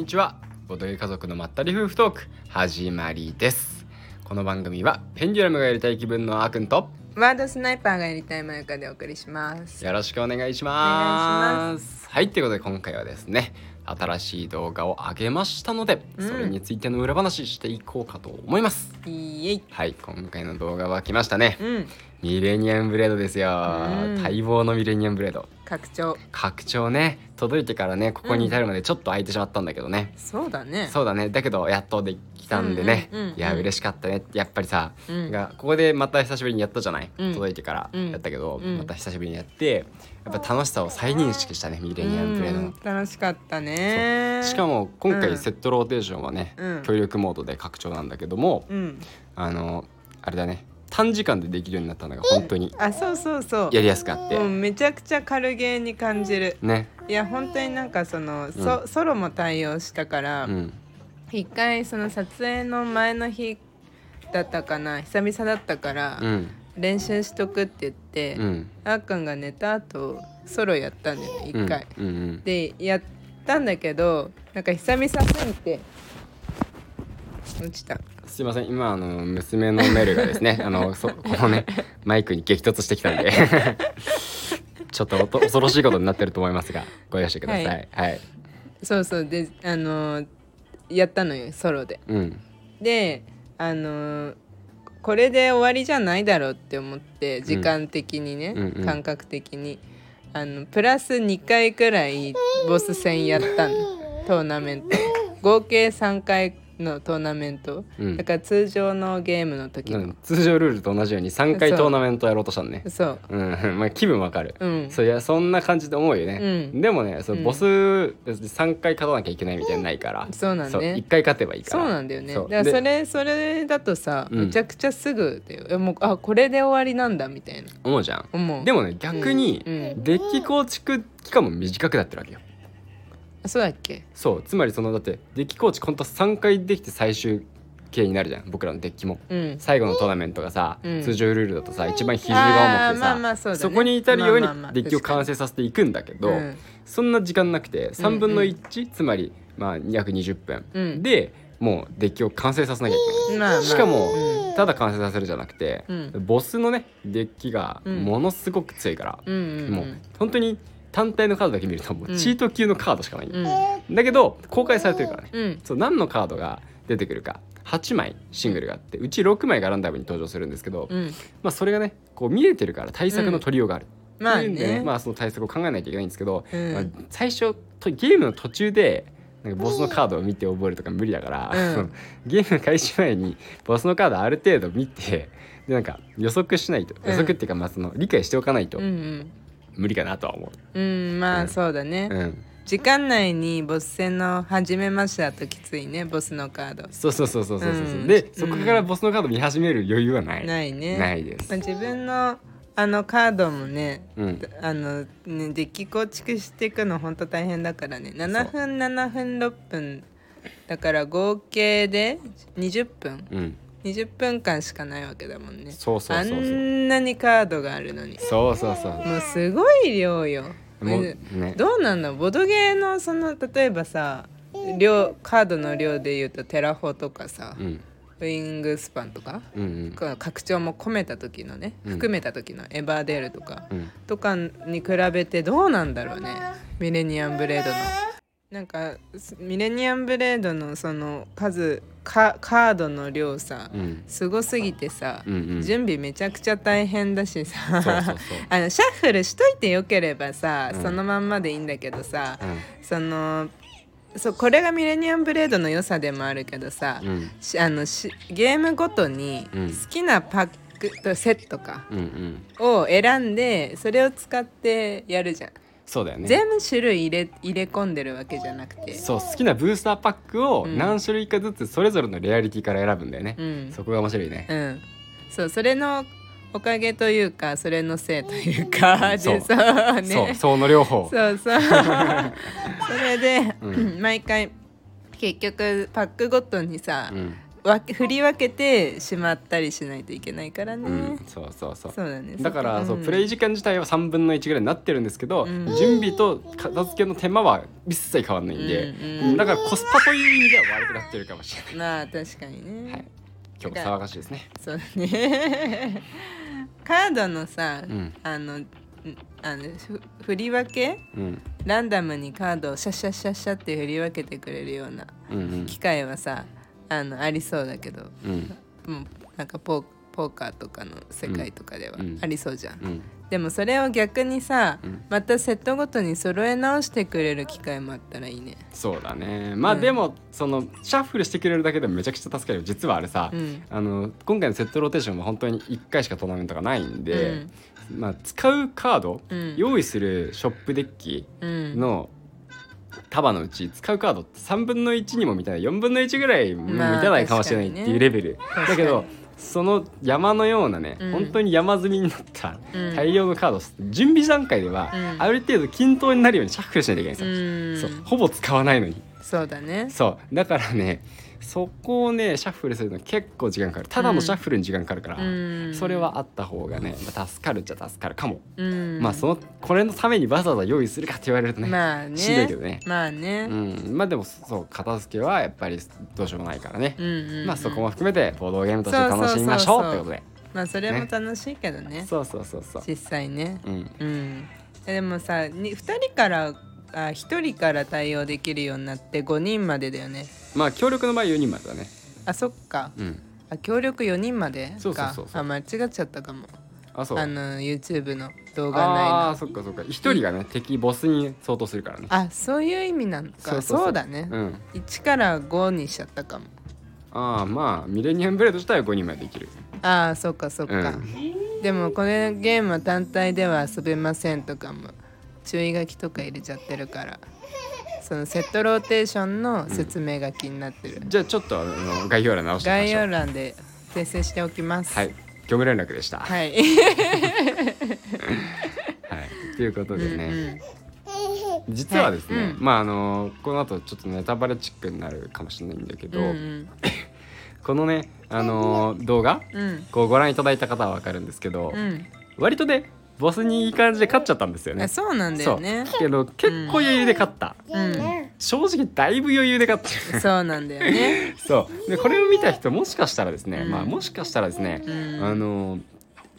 にちはボドゲ家族のまったり夫婦トーク始まりですこの番組はペンデュラムがやりたい気分のあくんとワードスナイパーがやりたいまゆかでお送りします。よろしくお願いしますはいということで今回はですね新しい動画を上げましたので、うん。それについての裏話していこうかと思います。はい今回の動画は来ましたね。うん。ミレニアムブレードですよ。うん。待望のミレニアムブレード。拡張。拡張ね。届いてからねここに至るまでちょっと空いてしまったんだけどね、そうだね。そうだね。だけどやっとできたんでね、いや嬉しかったね。やっぱりさ、うん。がここでまた久しぶりにやったじゃない、うん。届いてからうんやったけど、うん。また久しぶりにやってやっぱ楽しさを再認識したねミレニアムプレイのうん。楽しかったね。しか。も今うん回セットローテーションはね、うん協力モードで拡張なんだけども、うん。あのあれだね短時間でできるようになったのが本当にあ、そうそうそう。やりやすくあって、うん、めちゃくちゃ軽ゲーに感じる。ねいや、本当になんかその、そソロも対応したから、うん一回その撮影の前の日だったかな、久々だったから、うん練習しとくって言って、うん。あっくんが寝た後ソロやったんだよね、一回。うんうんでやったんだけどなんか久々すぎて落ちた。すいません今あの娘のメルがですね あのそこのねマイクに激突してきたんで。ちょっと恐ろしいことになってると思いますがご容赦ください。はい。はい、そうそう。であのーやったのよソロで。うん。であのーこれで終わりじゃないだろうって思って時間的にね、うんうん。感覚的に。あのプラス2回くらいボス戦やったの。トーナメント。合計3回のトーナメント、うん。だから通常のゲームの時の。うん通常ルールと同じように3回トーナメントやろうとしたのね。そう。うん。まあ気分わかる、うん。そういやそんな感じで思うよね、うん。でもねそううん。ボス3回勝たなきゃいけないみたいなのないから。そうなんね。1回勝てばいいから。そうなんだよね。そう。だからそでれそれだとさ、うん。めちゃくちゃすぐだよ。えもうあこれで終わりなんだみたいな。思うじゃん。思う。でもね逆に、うん。うん。デッキ構築期間も短くなってるわけよ。あそうだっけ？そうつまりそのだってデッキ構築ほんと3回できて最終形になるじゃん僕らのデッキも。うん。最後のトーナメントがさ、うん。通常ルールだとさ一番比重が重くてさ、あーまあまあそね。こに至るようにまあまあまあデッキを完成させていくんだけど、うん。そんな時間なくて3分の1、つまりまあ約20分、うん。でもうデッキを完成させなきゃいけない。まあまあ。しかも、うん。ただ完成させるじゃなくて、うん。ボスのねデッキがうん。ものすごく強いから、うんうんうん。もう本当に単体のカードだけ見るともうチート級のカードしかない。んだよ、うん。だけど公開されてるからね、うん。そう何のカードが出てくるか。8枚シングルがあってうち6枚がランダムに登場するんですけど、うん。まあ、それがねこう見えてるから対策の取りようがある、うん。でね。まあ、その対策を考えないといけないんですけど、うん。まあ、最初とゲームの途中でなんかボスのカードを見て覚えるとか無理だから、うん。ゲーム開始前にボスのカードある程度見てでなんか予測しないと。うん。予測っていうかまあその理解しておかないと。うんうん無理かなとは思う。んまあうん。そうだね、う。うん。時間内にボス戦の始めましたときついねボスのカード。そうそうそうそうそうそう、うん。でそこからボスのカード見始める余裕はない、ないね。ないです。まあ、自分のあのカードもねうん。あのねデッキ構築していくの本当大変だからね。7分7分6分。だから合計で20分。うん20分間しかないわけだもんね。そうそうそうそう。あんなにカードがあるのに。そうそうそうもうすごい量。よもうえね。どうなんのボドゲーのその例えばさ量カードの量で言うとテラフォとかさ、うん。ウィングスパンとかうんうん。拡張も込めた時のねうん。含めた時のエバーデールとか、うん。とかに比べてどうなんだろうねミレニアムブレードの。なんかすミレニアムブレードのその数カカードの量さ、うん。すごすぎてさ、うんうん。準備めちゃくちゃ大変だしさ。あのシャッフルしといてよければさ、うん。そのまんまでいいんだけどさ、うそのそうこれがミレニアムブレードの良さでもあるけどさ、あのしゲームごとにうん。好きなパックとセットかを選んでそれを使ってやるじゃん、そうだよね。全部種類入れ入れ込んでるわけじゃなくて。そう好きなブースターパックをうん。何種類かずつそれぞれのレアリティから選ぶんだよね、うん。そこが面白いね、うん。そうそれのおかげというかそれのせいというかそうでそう。ね。そうその両方。そうそう。それで、う毎回結局パックごとにさ、うん振り分けてしまったりしないといけないからね、うん、そうそうそう。そうだね。だからそう、ん。プレイ時間自体は3分の1ぐらいになってるんですけど、うん。準備と片付けの手間は一切変わんないんで、うんうん。だからコスパという意味では悪くなってるかもしれない。まあ確かにね、はい、今日騒がしいですね。そうだね。カードのさ、うん。あのんあのふ振り分け？うん、ランダムにカードをシャッシャッシャッシャって振り分けてくれるようなうん、うん。機械はさあのありそうだけど。うん、もうなんかポーポーカーとかの世界とかではうん。ありそうじゃん、うん、でもそれを逆にさ、うん。またセットごとに揃え直してくれる機会もあったらいいね。そうだね。まあ、うんでもそのシャッフルしてくれるだけでもめちゃくちゃ助かるよ。実はあれさ、うん。あの今回のセットローテーションも本当に1回しかトーナメントがないんで、まあ使うカード、うん。用意するショップデッキうん。の束のうち使うカードって3分の1にも満たない4分の1ぐらいも満まあたないかもしれないっていうレベル、かに。ねだけどその山のようなね、うん。本当に山積みになったうん。大量のカードを準備段階では、うん。ある程度均等になるようにシャッフルしないといけないんですよ、うん。そうほぼ使わないのに。そうだね。そう。だからねそこをねシャッフルするの結構時間かかる。ただのシャッフルに時間かかるから、うん。それはあった方がね、まあ助かるっちゃ助かるかも、うん。まあそのこれのためにわざわざ用意するかって言われるとね、まあね。しんどいけどね。まあね。うん、まあでもそう片付けはやっぱりどうしようもないからね、うんうんうん。まあそこも含めてボードゲームとして楽しみましょうってことで。まあそれも楽しいけどね。そうそうそうそう。実際ね。うん。うん。でもさに2人からあ1人から対応できるようになって5人までだよね。まあ協力の場合4人までだね。あそっか。うん。あ協力4人までか。そうそうそうあ間違っちゃったかも。あそう。あの YouTube の動画ないの。ああそっかそっか。一人がね敵ボスに相当するからね。あそういう意味なのか。そうだね、うん。1から5にしちゃったかも。ああまあミレニアムブレード自体は5人までできる。ああそっかそっか、でもこれゲームは単体では遊べませんとかも注意書きとか入れちゃってるから。そのセットローテーションの説明書きになってる、じゃあちょっとあの概要欄直してみま概しょう。要欄で訂正しておきます。はい。業務連絡でした。は はい、いということでね、うん実はですね、はい。うん。まああのこの後ちょっとネタバレチックになるかもしれないんだけど、うんうん。このねあの動画うん。こうご覧いただいた方はわかるんですけど、うん。割とねボスにいい感じで勝っちゃったんですよね。あそうなんだよね。けど結構余裕で勝った、うん。正直だいぶ余裕で勝ってるそうなんだよね。そう。でこれを見た人もしかしたらですね、うん。まあもしかしたらですね、うん。あの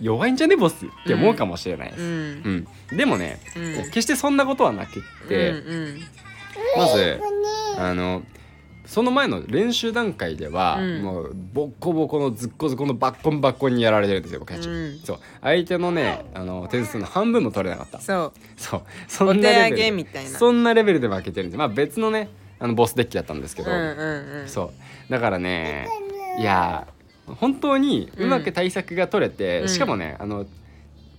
弱いんじゃねボスって思うかもしれないです、うん。うん。でもね、うん。決してそんなことはなくって、うんまずあのその前の練習段階では、うん。もうボッコボコのずっこずこのバッコンバッコンにやられてるんですよ僕たち、うん。そう。相手のねあの点数の半分も取れなかった。そう。そう。そおんなレベルそんなレベルで負けてるんでまあ別のねあのボスデッキだったんですけど、うんうんうん。そう。だからねいや本当にうまく対策が取れて、うん。しかもねあの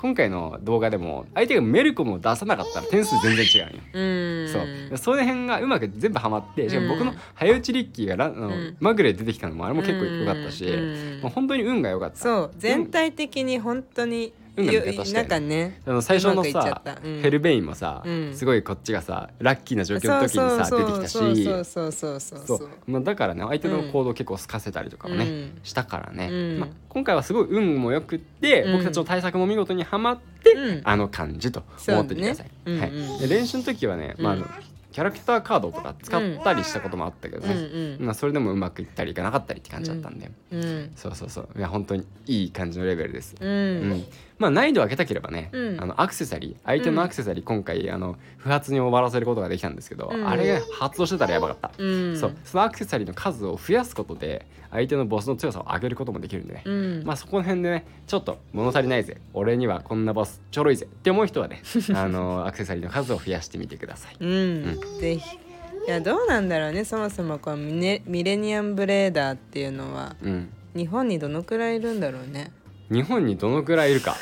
今回の動画でも相手がメルコムを出さなかったら点数全然違うんよ。うん。そう。その辺がうまく全部はまってしかも僕の早打ちリッキーがラ、あのん。まぐれで出てきたのもあれも結構良かったし、うん。もう本当に運が良かった。そう。全体的に本当に運が味方してなんかね。あの最初のうまくいっちゃさった。うん。ヘルベインもさ、うん。すごいこっちがさラッキーな状況の時にさ出てきたし。そうそうそうそうそうそそう。うまあ、だからね相手の行動結構すかせたりとかもね、うん。したからね、うん。まあ、今回はすごい運もよくって、うん。僕たちの対策も見事にはまって、うん。あの感じと思っててください。そうね。はい。うんうんで練習の時はね、まああのうんキャラクターカードとか使ったりしたこともあったけどね、うん。うん。まあ、それでもうまくいったりいかなかったりって感じだったんで、うん。そうそうそう。いや本当にいい感じのレベルです。ううんんまあ難易度を上げたければね、うん。あのアクセサリー相手のアクセサリー今回あの不発に終わらせることができたんですけど、うん。あれが発動してたらやばかった、うん。そう。そのアクセサリーの数を増やすことで相手のボスの強さを上げることもできるんでね、うん。まあそこら辺でねちょっと物足りないぜ。俺にはこんなボスちょろいぜって思う人はね あのアクセサリーの数を増やしてみてください。うん。ぜひ。いやどうなんだろうね。そもそもこのミレニアムブレーダーっていうのはうん、日本にどのくらいいるんだろうね日本にどのくらいいるか。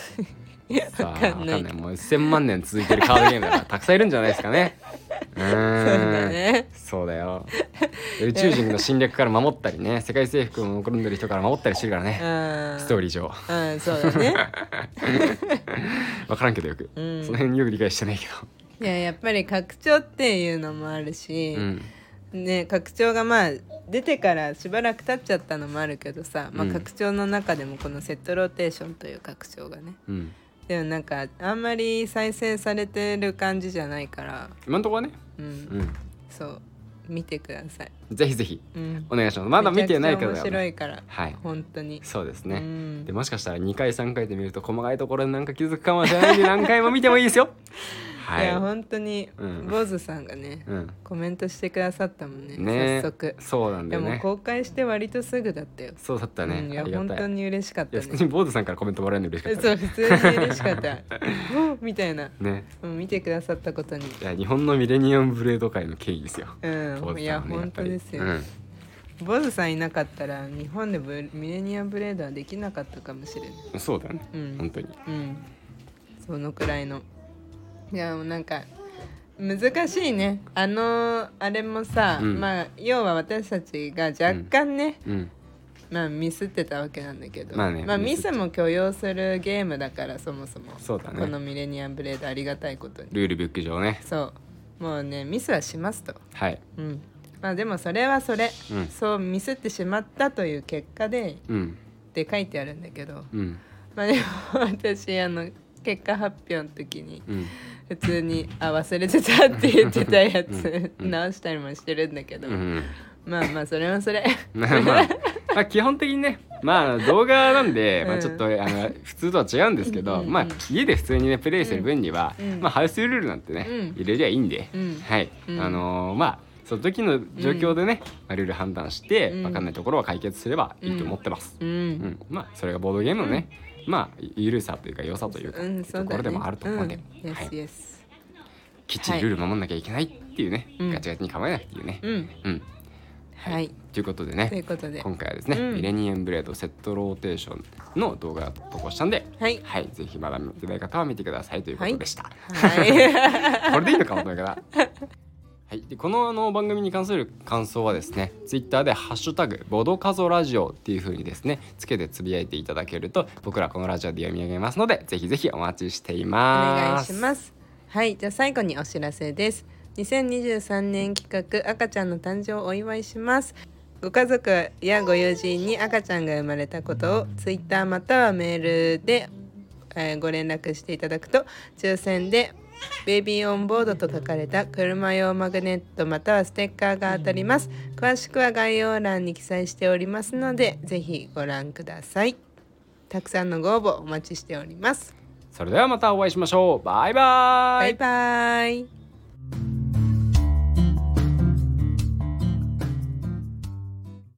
さあわかんない。もう1000万年続いてるカードゲームだからたくさんいるんじゃないですかね。うーんそうだね。そうだよ。宇宙人の侵略から守ったりね。世界征服を残んでる人から守ったりしてるからね。うん。ストーリー上。うんそうだね。分からんけどよく、うん。その辺よく理解してないけいややっぱり拡張っていうのもあるし、ど、うん、ね拡張がまあ出てからしばらく経っちゃったのもあるけどさ、まあ、うん。拡張の中でもこのセットローテーションという拡張がね。うん。でもなんかあんまり再生されてる感じじゃないから。今のところはね。うん、うん。そう。見てください、ぜひぜひ。うん、お願いします。まだ見てない方めちゃくちゃ面白はいから。はい。本当に。そうですね。うん。でもしかしたら2回3回で見ると細かいところでなんか気づくかもしれないんで何回も見てもいいですよはい。や本当にうん。坊主さんがね、うん。コメントしてくださったもんねね。早速。そうなんだよね。公開して割とすぐだったよ。そうだったね、うん、いや本当に嬉しかったね。普通に坊主さんからコメントもらえるの嬉しかった。そう普通に嬉しかった。おみたいな。ね。うん見てくださったことに。いや日本のミレニアムブレード界の権威ですよ。うんいや本当ですよ、うん。坊主さんいなかったら日本でブミレニアムブレードはできなかったかもしれない。そうだよね、うん。本当に。うん。そのくらいのいやもうなんか難しいね。あのあれもさ、うん。まあ要は私たちが若干ね、うん。まあミスってたわけなんだけどまあねミミスっスも許容するゲームだからそもそも。そうだね。このミレニアムブレードありがたいことに。ルールブック上ね。そう。もうねミスはしますと。はい。うん。まあでもそれはそれ、うん。そうミスってしまったという結果でうん。って書いてあるんだけど。うん。まあでも私あの結果発表の時にうん。普通に「あ忘れてた」って言ってたやつうん。直したりもしてるんだけど、うん。まあまあそれはそれ。まあまあ、まあ、基本的にねまあ動画なんで、まあ、うんちょっとあの普通とは違うんですけど、うん。うんうんまあ家で普通にねプレイする分には、うん。まあハウスルールなんてね、うん。入れりゃいいんで、うん。はい、うん。あのーまあその時の状況でね、まあルール判断して、うん。分かんないところは解決すればいいと思ってます。ううん。ん。まあそれがボードゲームのね、まあゆるさというか良さというか、うんそうだね。ところでもあると思うんで、うん、はい。Yes yes きっちりルール守んなきゃいけないっていうね、うん。ガチガチに構えないっていうね。うん。うん。はい。ということでといねうことで。今回はですね、うん。ミレニアムブレードセットローテーションの動画を投稿したんで、はい。はい、ぜひまだ見てない方は見てくださいということでした。はい。これでいいのかもという方。はい、でこのあの番組に関する感想はですねツイッターで「ハッシュタグボドカゾラジオ」っていう風にですねつけてつぶやいていただけると僕らこのラジオで読み上げますのでぜひぜひお待ちしています。お願いします。はい。じゃあ最後にお知らせです。2023年企画赤ちゃんの誕生をお祝いします。ご家族やご友人に赤ちゃんが生まれたことをツイッターまたはメールで、えーご連絡していただくと抽選でベイビーオンボードと書かれた車用マグネットまたはステッカーが当たります。詳しくは概要欄に記載しておりますのでぜひご覧ください。たくさんのご応募お待ちしております。それではまたお会いしましょう。バイバイ。バイバイ